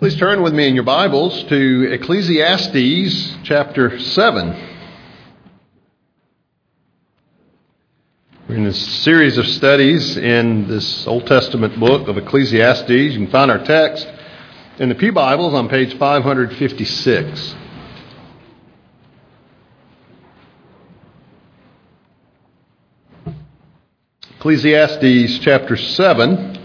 Please turn with me in your Bibles to Ecclesiastes chapter 7. We're in this series of studies in this Old Testament book of Ecclesiastes. You can find our text in the Pew Bibles on page 556. Ecclesiastes chapter 7.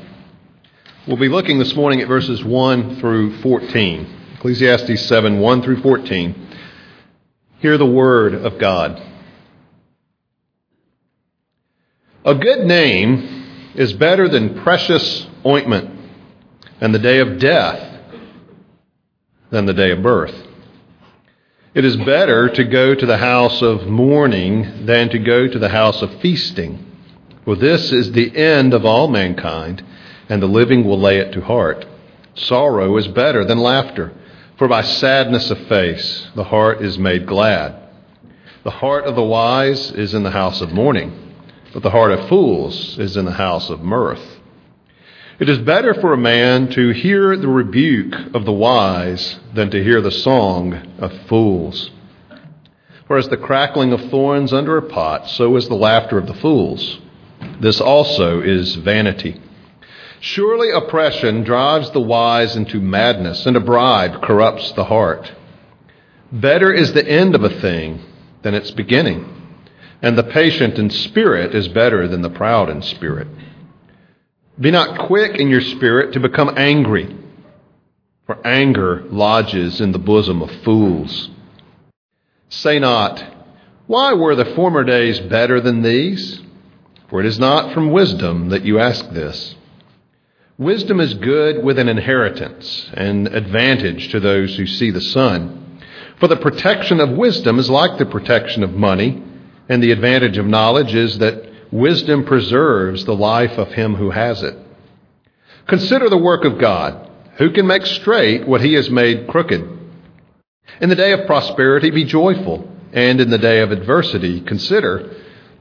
We'll be looking this morning at verses 1 through 14. Ecclesiastes 7 1 through 14. Hear the word of God. A good name is better than precious ointment, and the day of death than the day of birth. It is better to go to the house of mourning than to go to the house of feasting, for this is the end of all mankind and the living will lay it to heart. Sorrow is better than laughter, for by sadness of face the heart is made glad. The heart of the wise is in the house of mourning, but the heart of fools is in the house of mirth. It is better for a man to hear the rebuke of the wise than to hear the song of fools. For as the crackling of thorns under a pot, so is the laughter of the fools. This also is vanity. Surely oppression drives the wise into madness, and a bribe corrupts the heart. Better is the end of a thing than its beginning, and the patient in spirit is better than the proud in spirit. Be not quick in your spirit to become angry, for anger lodges in the bosom of fools. Say not, Why were the former days better than these? For it is not from wisdom that you ask this. Wisdom is good with an inheritance and advantage to those who see the sun. For the protection of wisdom is like the protection of money, and the advantage of knowledge is that wisdom preserves the life of him who has it. Consider the work of God. Who can make straight what he has made crooked? In the day of prosperity, be joyful, and in the day of adversity, consider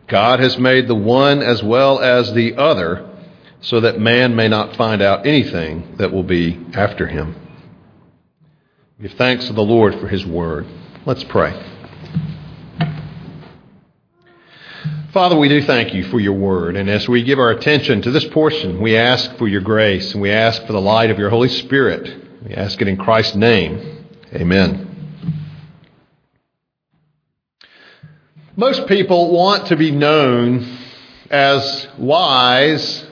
God has made the one as well as the other so that man may not find out anything that will be after him. Give thanks to the Lord for his word. Let's pray. Father, we do thank you for your word. And as we give our attention to this portion, we ask for your grace and we ask for the light of your Holy Spirit. We ask it in Christ's name. Amen. Most people want to be known as wise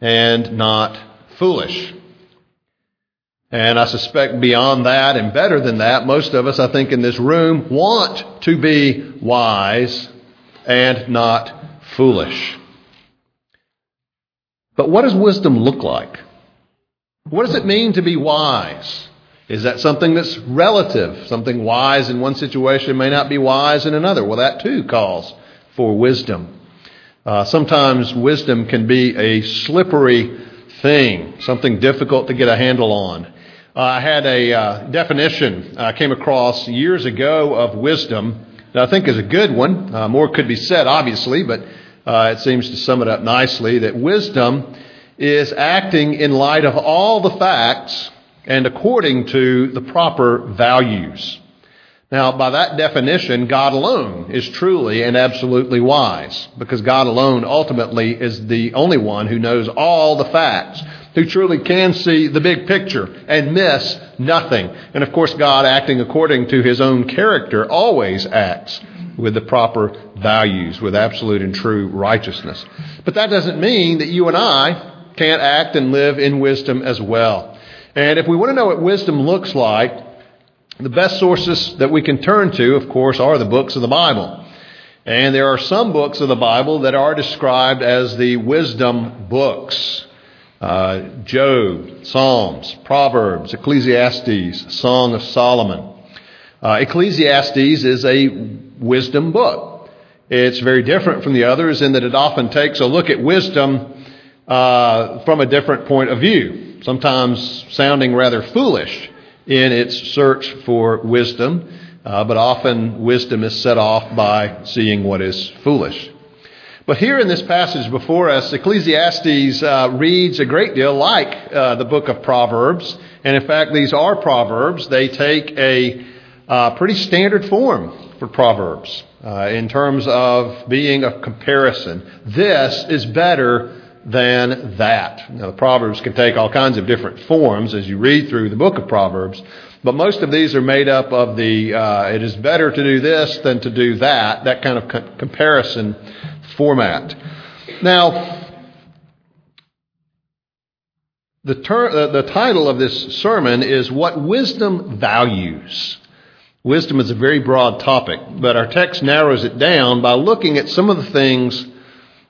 and not foolish. And I suspect beyond that and better than that, most of us, I think, in this room want to be wise and not foolish. But what does wisdom look like? What does it mean to be wise? Is that something that's relative? Something wise in one situation may not be wise in another. Well, that too calls for wisdom. Uh, sometimes wisdom can be a slippery thing, something difficult to get a handle on. Uh, I had a uh, definition I came across years ago of wisdom that I think is a good one. Uh, more could be said, obviously, but uh, it seems to sum it up nicely that wisdom is acting in light of all the facts and according to the proper values. Now, by that definition, God alone is truly and absolutely wise, because God alone ultimately is the only one who knows all the facts, who truly can see the big picture and miss nothing. And of course, God, acting according to his own character, always acts with the proper values, with absolute and true righteousness. But that doesn't mean that you and I can't act and live in wisdom as well. And if we want to know what wisdom looks like, the best sources that we can turn to, of course, are the books of the Bible. And there are some books of the Bible that are described as the wisdom books. uh, Job, Psalms, Proverbs, Ecclesiastes, Song of Solomon. Uh, Ecclesiastes is a wisdom book. It's very different from the others in that it often takes a look at wisdom uh, from a different point of view, sometimes sounding rather foolish in its search for wisdom, uh, but often wisdom is set off by seeing what is foolish. But here in this passage before us, Ecclesiastes uh, reads a great deal like uh, the book of Proverbs. And in fact, these are Proverbs. They take a uh, pretty standard form for Proverbs uh, in terms of being a comparison. This is better than that. Now, the Proverbs can take all kinds of different forms as you read through the book of Proverbs. But most of these are made up of the uh, it is better to do this than to do that, that kind of co- comparison format. Now, the, ter- uh, the title of this sermon is What Wisdom Values. Wisdom is a very broad topic, but our text narrows it down by looking at some of the things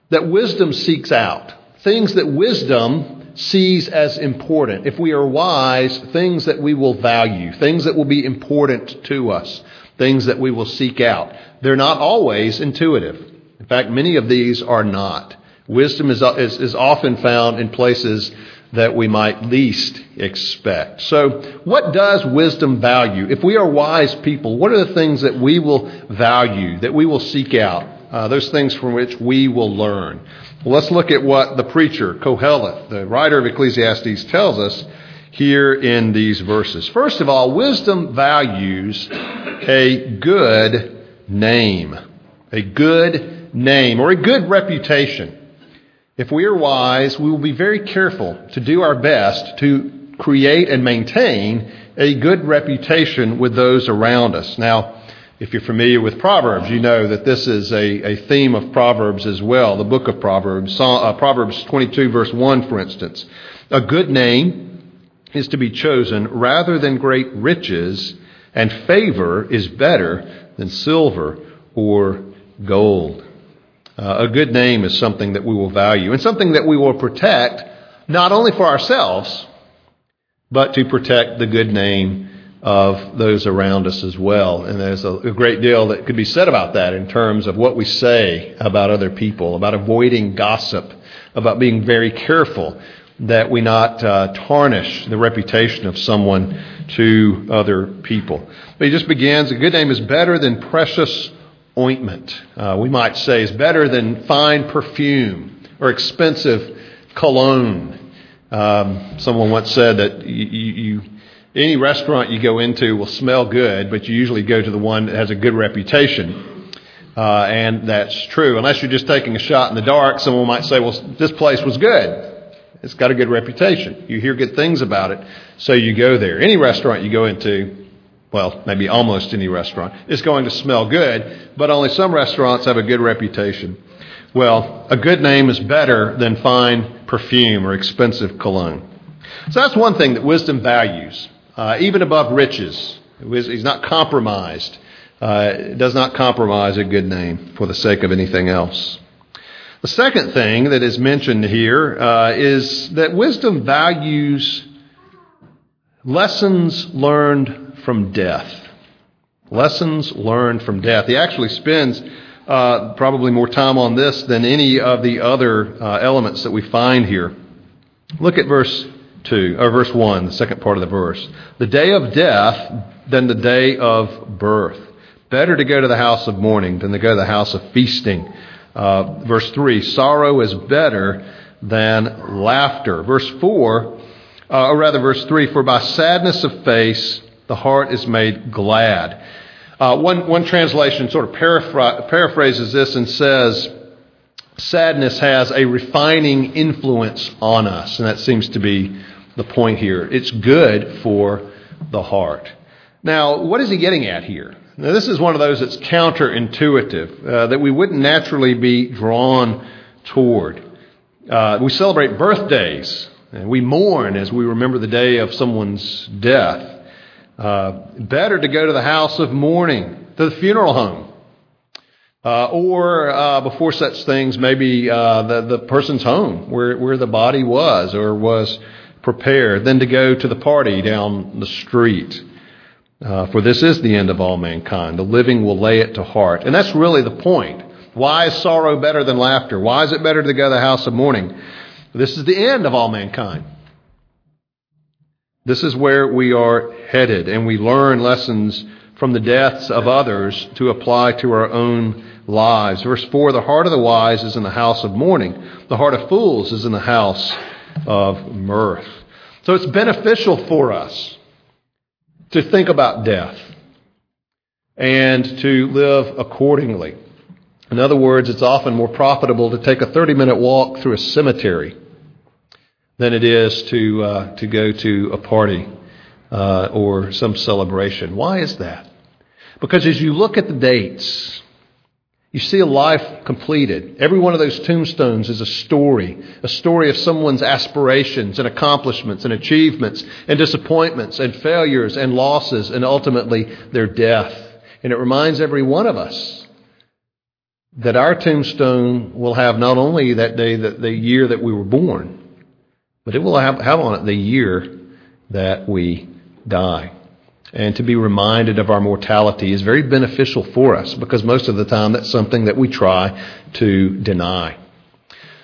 that wisdom seeks out. Things that wisdom sees as important. If we are wise, things that we will value, things that will be important to us, things that we will seek out. They're not always intuitive. In fact, many of these are not. Wisdom is, is, is often found in places that we might least expect. So, what does wisdom value? If we are wise people, what are the things that we will value, that we will seek out? Uh, those things from which we will learn. Well, let's look at what the preacher, Koheleth, the writer of Ecclesiastes, tells us here in these verses. First of all, wisdom values a good name. A good name or a good reputation. If we are wise, we will be very careful to do our best to create and maintain a good reputation with those around us. Now, if you're familiar with Proverbs, you know that this is a, a theme of Proverbs as well, the book of Proverbs. Uh, Proverbs 22, verse 1, for instance. A good name is to be chosen rather than great riches, and favor is better than silver or gold. Uh, a good name is something that we will value and something that we will protect not only for ourselves, but to protect the good name of those around us as well. And there's a, a, great deal that could be said about that in terms of what we say about other people, about avoiding gossip, about being very careful that we not uh, tarnish the reputation of someone to other people. But he just begins, a good name is better than precious ointment. Uh, we might say is better than fine perfume or expensive cologne. Um, someone once said that you, you any restaurant you go into will smell good, but you usually go to the one that has a good reputation. Uh, and that's true. Unless you're just taking a shot in the dark, someone might say, well, this place was good. It's got a good reputation. You hear good things about it, so you go there. Any restaurant you go into, well, maybe almost any restaurant, is going to smell good, but only some restaurants have a good reputation. Well, a good name is better than fine perfume or expensive cologne. So that's one thing that wisdom values uh, even above riches. He's not compromised. Uh, does not compromise a good name for the sake of anything else. The second thing that is mentioned here uh, is that wisdom values lessons learned from death. Lessons learned from death. He actually spends uh, probably more time on this than any of the other uh, elements that we find here. Look at verse 2, or verse 1, the second part of the verse. The day of death than the day of birth. Better to go to the house of mourning than to go to the house of feasting. Uh, verse 3, sorrow is better than laughter. Verse 4, uh, or rather, verse 3, for by sadness of face the heart is made glad. Uh, one, one translation sort of paraphr- paraphrases this and says, sadness has a refining influence on us. And that seems to be the point here. It's good for the heart. Now, what is he getting at here? Now, this is one of those that's counterintuitive, uh, that we wouldn't naturally be drawn toward. Uh, we celebrate birthdays, and we mourn as we remember the day of someone's death. Uh, better to go to the house of mourning, to the funeral home. Uh, or uh, before such things, maybe uh, the, the person's home where, where the body was or was prepared, than to go to the party down the street. Uh, for this is the end of all mankind. The living will lay it to heart. And that's really the point. Why is sorrow better than laughter? Why is it better to go to the house of mourning? This is the end of all mankind. This is where we are headed, and we learn lessons from the deaths of others to apply to our own lives. Verse 4 The heart of the wise is in the house of mourning, the heart of fools is in the house of mirth. So it's beneficial for us to think about death and to live accordingly. In other words, it's often more profitable to take a 30 minute walk through a cemetery than it is to, uh, to go to a party uh, or some celebration. Why is that? Because as you look at the dates, you see a life completed. Every one of those tombstones is a story, a story of someone's aspirations and accomplishments and achievements and disappointments and failures and losses and ultimately their death. And it reminds every one of us that our tombstone will have not only that day, that the year that we were born, but it will have, have on it the year that we die and to be reminded of our mortality is very beneficial for us because most of the time that's something that we try to deny.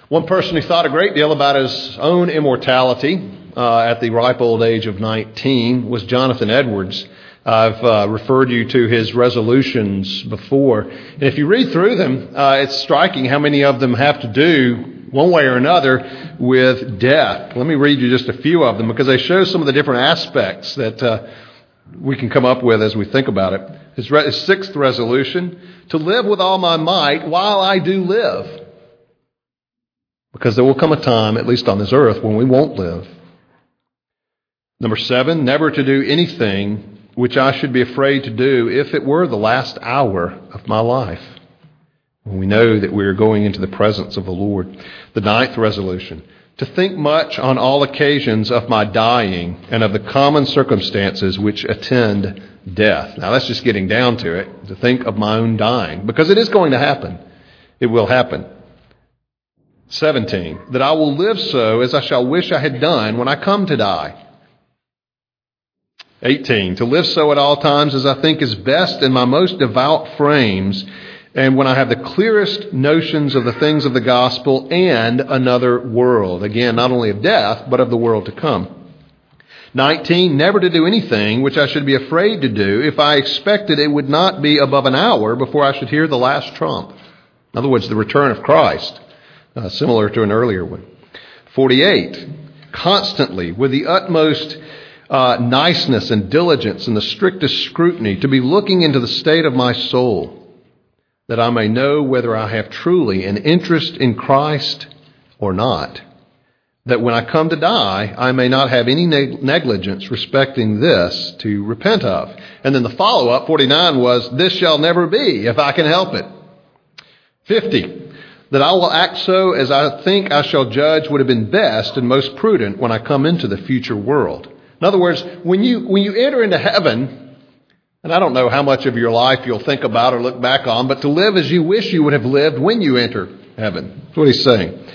One person who thought a great deal about his own immortality uh, at the ripe old age of 19 was Jonathan Edwards. I've uh, referred you to his resolutions before. And if you read through them, uh, it's striking how many of them have to do, one way or another, with death. Let me read you just a few of them because they show some of the different aspects that uh, we can come up with as we think about it. His, re- sixth resolution to live with all my might while I do live. Because there will come a time, at least on this earth, when we won't live. Number seven, never to do anything which I should be afraid to do if it were the last hour of my life. When we know that we are going into the presence of the Lord. The ninth resolution, to think much on all occasions of my dying and of the common circumstances which attend death. Now that's just getting down to it, to think of my own dying, because it is going to happen. It will happen. 17. That I will live so as I shall wish I had done when I come to die. 18. To live so at all times as I think is best in my most devout frames and when I have the clearest notions of the things of the gospel and another world. Again, not only of death, but of the world to come. 19, never to do anything which I should be afraid to do if I expected it would not be above an hour before I should hear the last trump. In other words, the return of Christ, uh, similar to an earlier one. 48, constantly, with the utmost uh, niceness and diligence and the strictest scrutiny, to be looking into the state of my soul that I may know whether I have truly an interest in Christ or not. That when I come to die, I may not have any negligence respecting this to repent of. And then the follow up, 49, was, This shall never be if I can help it. 50, that I will act so as I think I shall judge would have been best and most prudent when I come into the future world. In other words, when you, when you enter into heaven, and I don't know how much of your life you'll think about or look back on, but to live as you wish you would have lived when you enter heaven. That's what he's saying.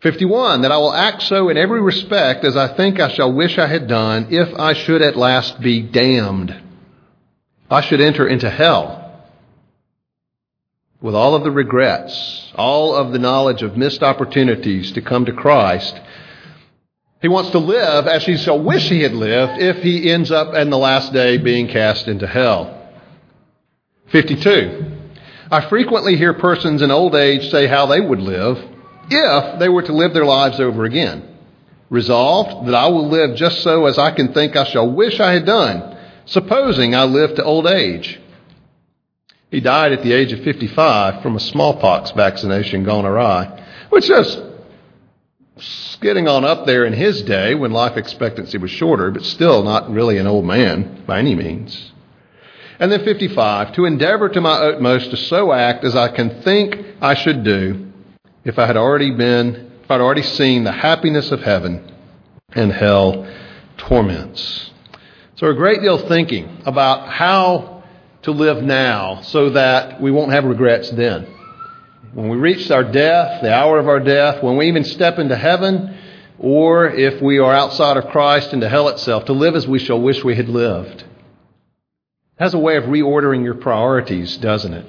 51, that I will act so in every respect as I think I shall wish I had done if I should at last be damned. I should enter into hell with all of the regrets, all of the knowledge of missed opportunities to come to Christ he wants to live as he shall wish he had lived if he ends up in the last day being cast into hell. 52. I frequently hear persons in old age say how they would live if they were to live their lives over again. Resolved that I will live just so as I can think I shall wish I had done, supposing I live to old age. He died at the age of 55 from a smallpox vaccination gone awry, which is getting on up there in his day when life expectancy was shorter, but still not really an old man by any means. And then 55, to endeavor to my utmost to so act as I can think I should do if I had already been, if I'd already seen the happiness of heaven and hell torments. So a great deal of thinking about how to live now so that we won't have regrets then. When we reach our death, the hour of our death, when we even step into heaven, or if we are outside of Christ into hell itself, to live as we shall wish we had lived. It has a way of reordering your priorities, doesn't it?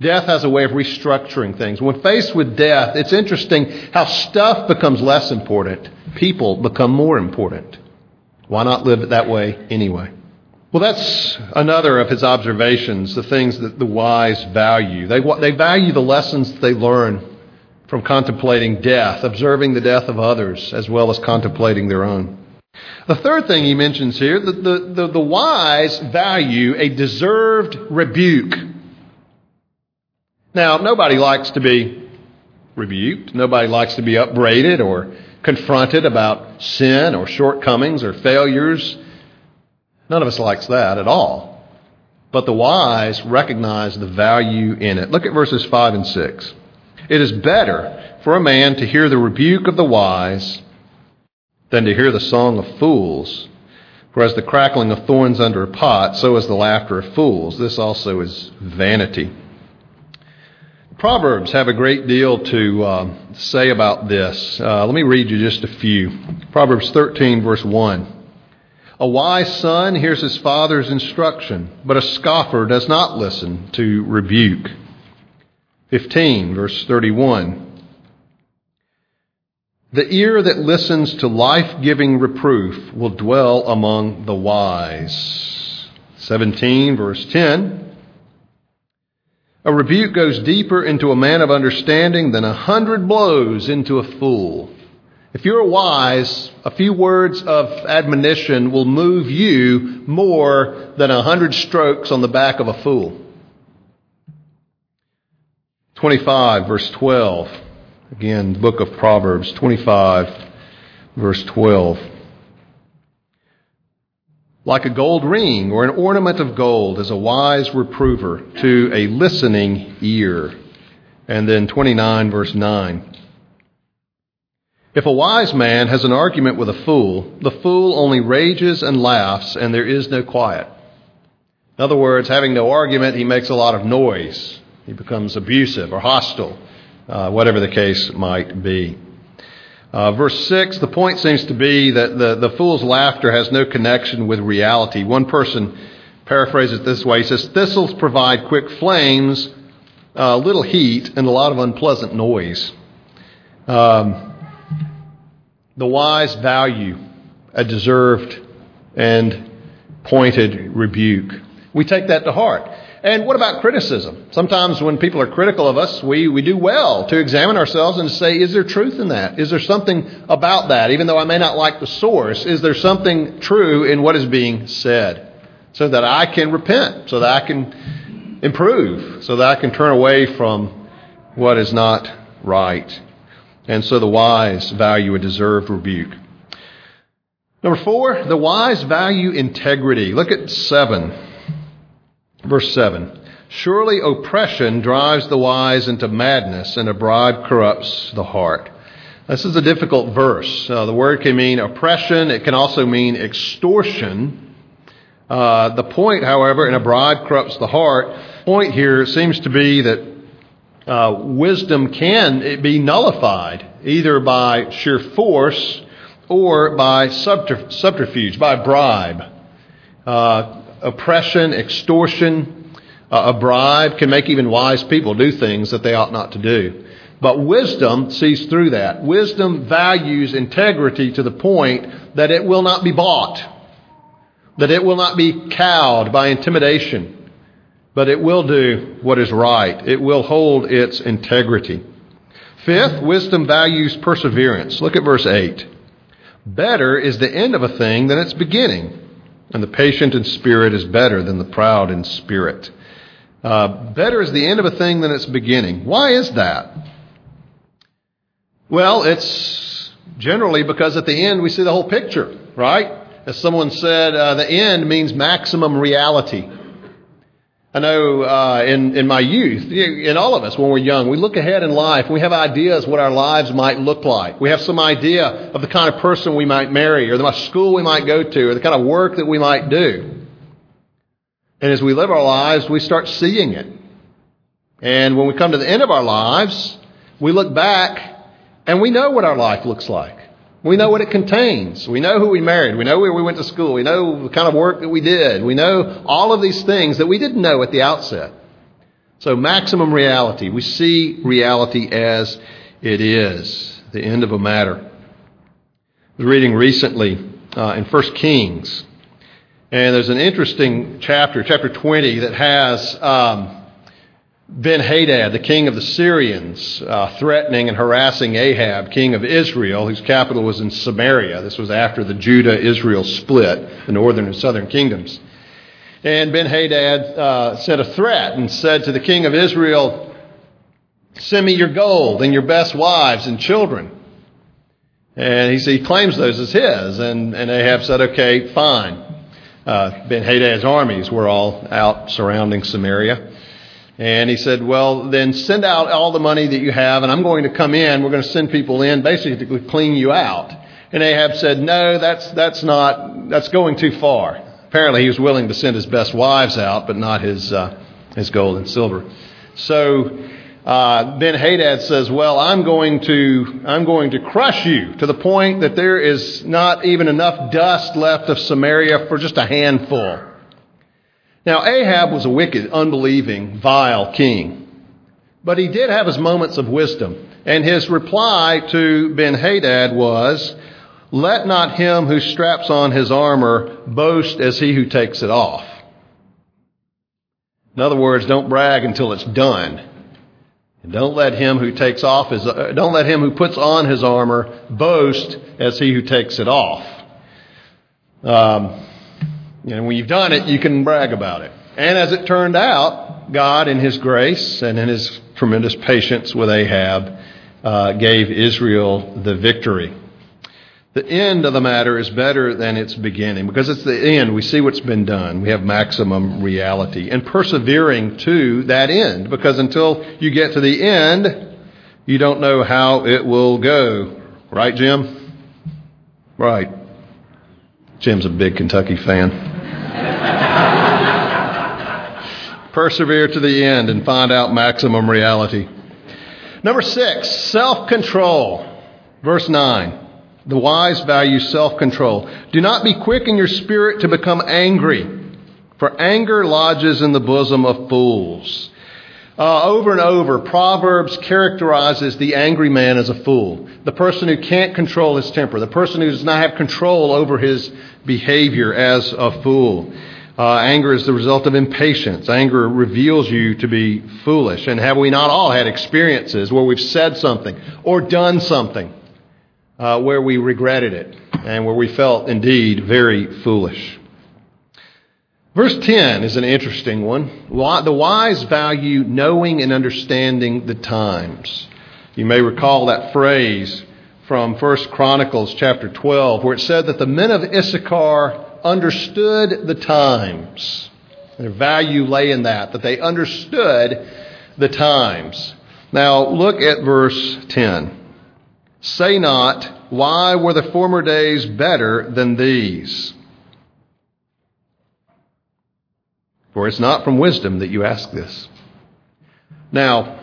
Death has a way of restructuring things. When faced with death, it's interesting how stuff becomes less important, people become more important. Why not live it that way anyway? Well, that's another of his observations, the things that the wise value. They, they value the lessons they learn from contemplating death, observing the death of others, as well as contemplating their own. The third thing he mentions here, the, the, the, the wise value a deserved rebuke. Now, nobody likes to be rebuked. Nobody likes to be upbraided or confronted about sin or shortcomings or failures None of us likes that at all. But the wise recognize the value in it. Look at verses 5 and 6. It is better for a man to hear the rebuke of the wise than to hear the song of fools. For as the crackling of thorns under a pot, so is the laughter of fools. This also is vanity. Proverbs have a great deal to uh, say about this. Uh, let me read you just a few. Proverbs 13, verse 1. A wise son hears his father's instruction, but a scoffer does not listen to rebuke. 15, verse 31. The ear that listens to life giving reproof will dwell among the wise. 17, verse 10. A rebuke goes deeper into a man of understanding than a hundred blows into a fool. If you're wise, a few words of admonition will move you more than a hundred strokes on the back of a fool. 25, verse 12. Again, the book of Proverbs, 25, verse 12. Like a gold ring or an ornament of gold is a wise reprover to a listening ear. And then 29, verse 9. If a wise man has an argument with a fool, the fool only rages and laughs, and there is no quiet. In other words, having no argument, he makes a lot of noise. He becomes abusive or hostile, uh, whatever the case might be. Uh, verse 6, the point seems to be that the, the fool's laughter has no connection with reality. One person paraphrases it this way. He says, Thistles provide quick flames, uh, little heat, and a lot of unpleasant noise. Um, the wise value a deserved and pointed rebuke. We take that to heart. And what about criticism? Sometimes when people are critical of us, we, we do well to examine ourselves and say, is there truth in that? Is there something about that? Even though I may not like the source, is there something true in what is being said? So that I can repent, so that I can improve, so that I can turn away from what is not right. And so the wise value a deserved rebuke. Number four, the wise value integrity. Look at seven. Verse seven. Surely oppression drives the wise into madness, and a bribe corrupts the heart. This is a difficult verse. Uh, the word can mean oppression, it can also mean extortion. Uh, the point, however, in a bribe corrupts the heart, point here seems to be that uh, wisdom can be nullified either by sheer force or by subterfuge, by bribe. Uh, oppression, extortion, uh, a bribe can make even wise people do things that they ought not to do. But wisdom sees through that. Wisdom values integrity to the point that it will not be bought, that it will not be cowed by intimidation but it will do what is right. It will hold its integrity. Fifth, wisdom values perseverance. Look at verse 8. Better is the end of a thing than its beginning, and the patient in spirit is better than the proud in spirit. Uh, better is the end of a thing than its beginning. Why is that? Well, it's generally because at the end we see the whole picture, right? As someone said, uh, the end means maximum reality. I know uh, in, in my youth, in all of us when we're young, we look ahead in life. We have ideas what our lives might look like. We have some idea of the kind of person we might marry, or the school we might go to, or the kind of work that we might do. And as we live our lives, we start seeing it. And when we come to the end of our lives, we look back and we know what our life looks like. We know what it contains. We know who we married. We know where we went to school. We know the kind of work that we did. We know all of these things that we didn't know at the outset. So, maximum reality. We see reality as it is, the end of a matter. I was reading recently uh, in 1 Kings, and there's an interesting chapter, chapter 20, that has um, Ben Hadad, the king of the Syrians, uh, threatening and harassing Ahab, king of Israel, whose capital was in Samaria. This was after the Judah Israel split, the northern and southern kingdoms. And Ben Hadad uh, sent a threat and said to the king of Israel, Send me your gold and your best wives and children. And he, he claims those as his. And, and Ahab said, Okay, fine. Uh, ben Hadad's armies were all out surrounding Samaria. And he said, Well, then send out all the money that you have, and I'm going to come in. We're going to send people in basically to clean you out. And Ahab said, No, that's, that's not, that's going too far. Apparently, he was willing to send his best wives out, but not his, uh, his gold and silver. So uh, Ben Hadad says, "Well, I'm going to I'm going to crush you to the point that there is not even enough dust left of Samaria for just a handful." Now, Ahab was a wicked, unbelieving, vile king, but he did have his moments of wisdom, and his reply to Ben Hadad was, let not him who straps on his armor boast as he who takes it off. In other words, don't brag until it's done. And don't let him who takes off his, uh, don't let him who puts on his armor boast as he who takes it off. Um, and when you've done it, you can brag about it. And as it turned out, God, in His grace and in His tremendous patience with Ahab, uh, gave Israel the victory. The end of the matter is better than its beginning because it's the end. We see what's been done. We have maximum reality and persevering to that end because until you get to the end, you don't know how it will go. Right, Jim? Right. Jim's a big Kentucky fan. Persevere to the end and find out maximum reality. Number six, self control. Verse 9. The wise value self control. Do not be quick in your spirit to become angry, for anger lodges in the bosom of fools. Uh, over and over, Proverbs characterizes the angry man as a fool. The person who can't control his temper. The person who does not have control over his behavior as a fool. Uh, anger is the result of impatience. Anger reveals you to be foolish. And have we not all had experiences where we've said something or done something uh, where we regretted it and where we felt indeed very foolish. Verse 10 is an interesting one. The wise value knowing and understanding the times. You may recall that phrase from 1 Chronicles chapter 12 where it said that the men of Issachar understood the times. Their value lay in that, that they understood the times. Now look at verse 10. Say not, Why were the former days better than these? For it's not from wisdom that you ask this. Now,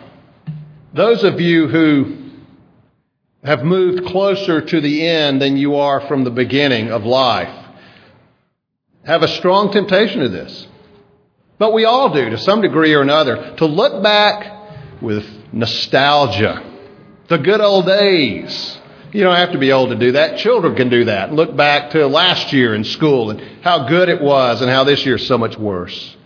those of you who have moved closer to the end than you are from the beginning of life have a strong temptation to this. But we all do to some degree or another to look back with nostalgia the good old days. You don't have to be old to do that. Children can do that. Look back to last year in school and how good it was and how this year is so much worse.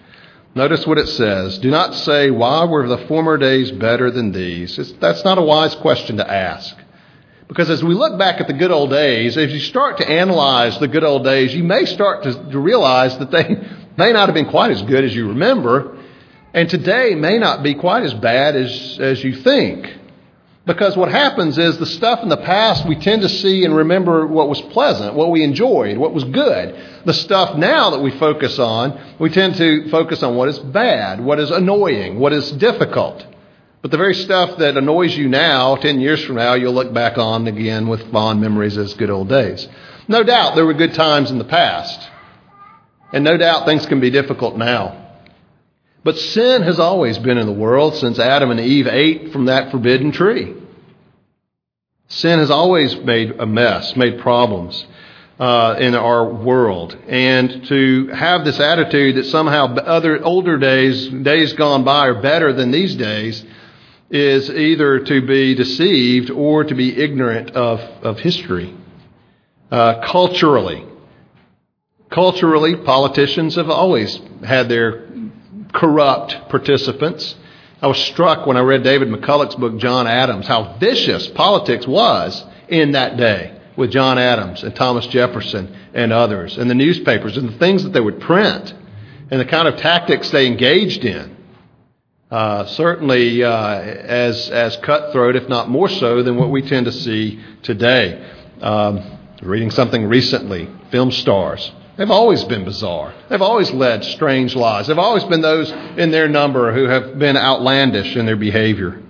Notice what it says. Do not say, Why were the former days better than these? It's, that's not a wise question to ask. Because as we look back at the good old days, as you start to analyze the good old days, you may start to, to realize that they may not have been quite as good as you remember, and today may not be quite as bad as, as you think. Because what happens is the stuff in the past we tend to see and remember what was pleasant, what we enjoyed, what was good. The stuff now that we focus on, we tend to focus on what is bad, what is annoying, what is difficult. But the very stuff that annoys you now, 10 years from now, you'll look back on again with fond memories as good old days. No doubt there were good times in the past. And no doubt things can be difficult now. But sin has always been in the world since Adam and Eve ate from that forbidden tree. Sin has always made a mess, made problems uh, in our world. And to have this attitude that somehow other older days, days gone by, are better than these days is either to be deceived or to be ignorant of, of history. Uh, culturally, culturally, politicians have always had their corrupt participants. I was struck when I read David McCullough's book, John Adams, how vicious politics was in that day with John Adams and Thomas Jefferson and others, and the newspapers and the things that they would print, and the kind of tactics they engaged in. Uh, certainly uh, as, as cutthroat, if not more so, than what we tend to see today. Um, reading something recently, film stars They've always been bizarre. They've always led strange lives. They've always been those in their number who have been outlandish in their behavior.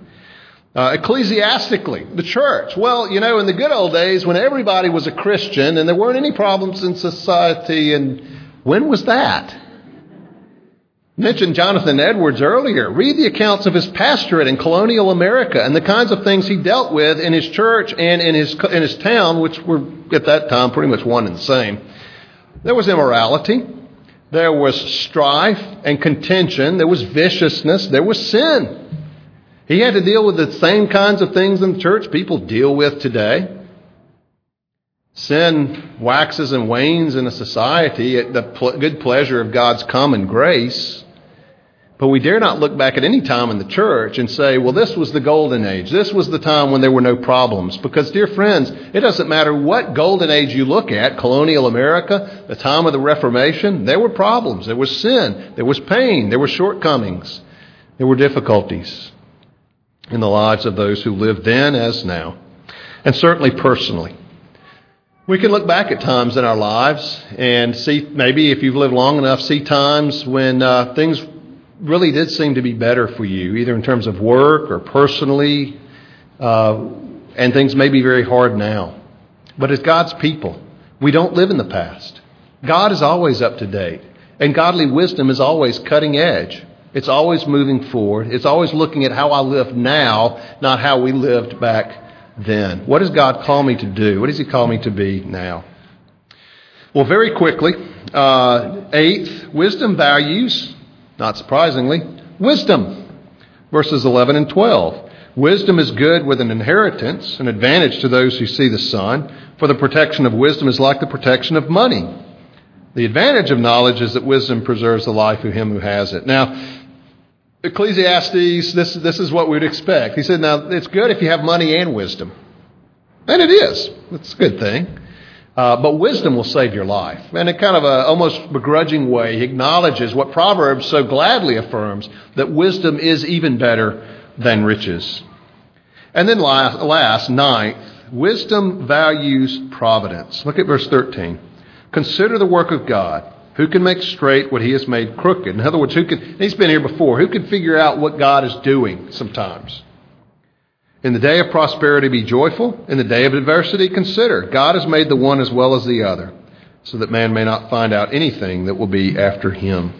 Uh, ecclesiastically, the church. Well, you know, in the good old days when everybody was a Christian and there weren't any problems in society, and when was that? Mentioned Jonathan Edwards earlier. Read the accounts of his pastorate in colonial America and the kinds of things he dealt with in his church and in his, in his town, which were at that time pretty much one and the same. There was immorality. There was strife and contention. There was viciousness. There was sin. He had to deal with the same kinds of things in the church people deal with today. Sin waxes and wanes in a society at the good pleasure of God's common grace. But we dare not look back at any time in the church and say, well, this was the golden age. This was the time when there were no problems. Because, dear friends, it doesn't matter what golden age you look at, colonial America, the time of the Reformation, there were problems. There was sin. There was pain. There were shortcomings. There were difficulties in the lives of those who lived then as now. And certainly personally. We can look back at times in our lives and see, maybe if you've lived long enough, see times when uh, things really did seem to be better for you, either in terms of work or personally, uh, and things may be very hard now. But as God's people, we don't live in the past. God is always up to date, and godly wisdom is always cutting edge. It's always moving forward. It's always looking at how I live now, not how we lived back then. What does God call me to do? What does He call me to be now? Well, very quickly, uh, eighth, wisdom values not surprisingly, wisdom. Verses 11 and 12. Wisdom is good with an inheritance, an advantage to those who see the sun, for the protection of wisdom is like the protection of money. The advantage of knowledge is that wisdom preserves the life of him who has it. Now, Ecclesiastes, this, this is what we'd expect. He said, now, it's good if you have money and wisdom. And it is. It's a good thing. Uh, but wisdom will save your life. And in kind of a almost begrudging way, he acknowledges what Proverbs so gladly affirms that wisdom is even better than riches. And then last, last ninth, wisdom values providence. Look at verse 13. Consider the work of God. Who can make straight what he has made crooked? In other words, who can, he's been here before, who can figure out what God is doing sometimes? In the day of prosperity, be joyful. In the day of adversity, consider. God has made the one as well as the other, so that man may not find out anything that will be after him.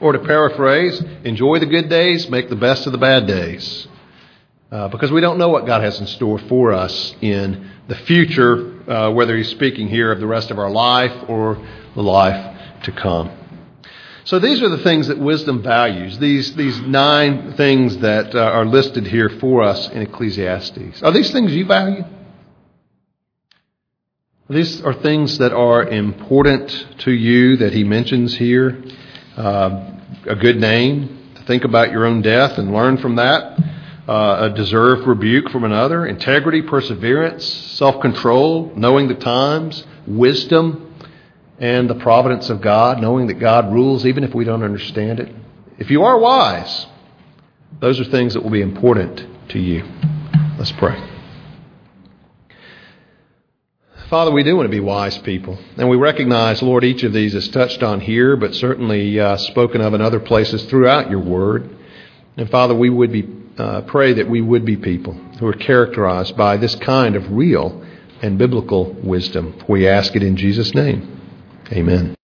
Or to paraphrase, enjoy the good days, make the best of the bad days. Uh, because we don't know what God has in store for us in the future, uh, whether He's speaking here of the rest of our life or the life to come. So these are the things that wisdom values, these, these nine things that uh, are listed here for us in Ecclesiastes. Are these things you value? These are things that are important to you that he mentions here. Uh, a good name, to think about your own death and learn from that. Uh, a deserved rebuke from another. Integrity, perseverance, self control, knowing the times, wisdom, and the providence of God, knowing that God rules even if we don't understand it. If you are wise, those are things that will be important to you. Let's pray. Father, we do want to be wise people. And we recognize, Lord, each of these is touched on here, but certainly uh, spoken of in other places throughout your word. And Father, we would be, uh, pray that we would be people who are characterized by this kind of real and biblical wisdom. We ask it in Jesus' name. Amen.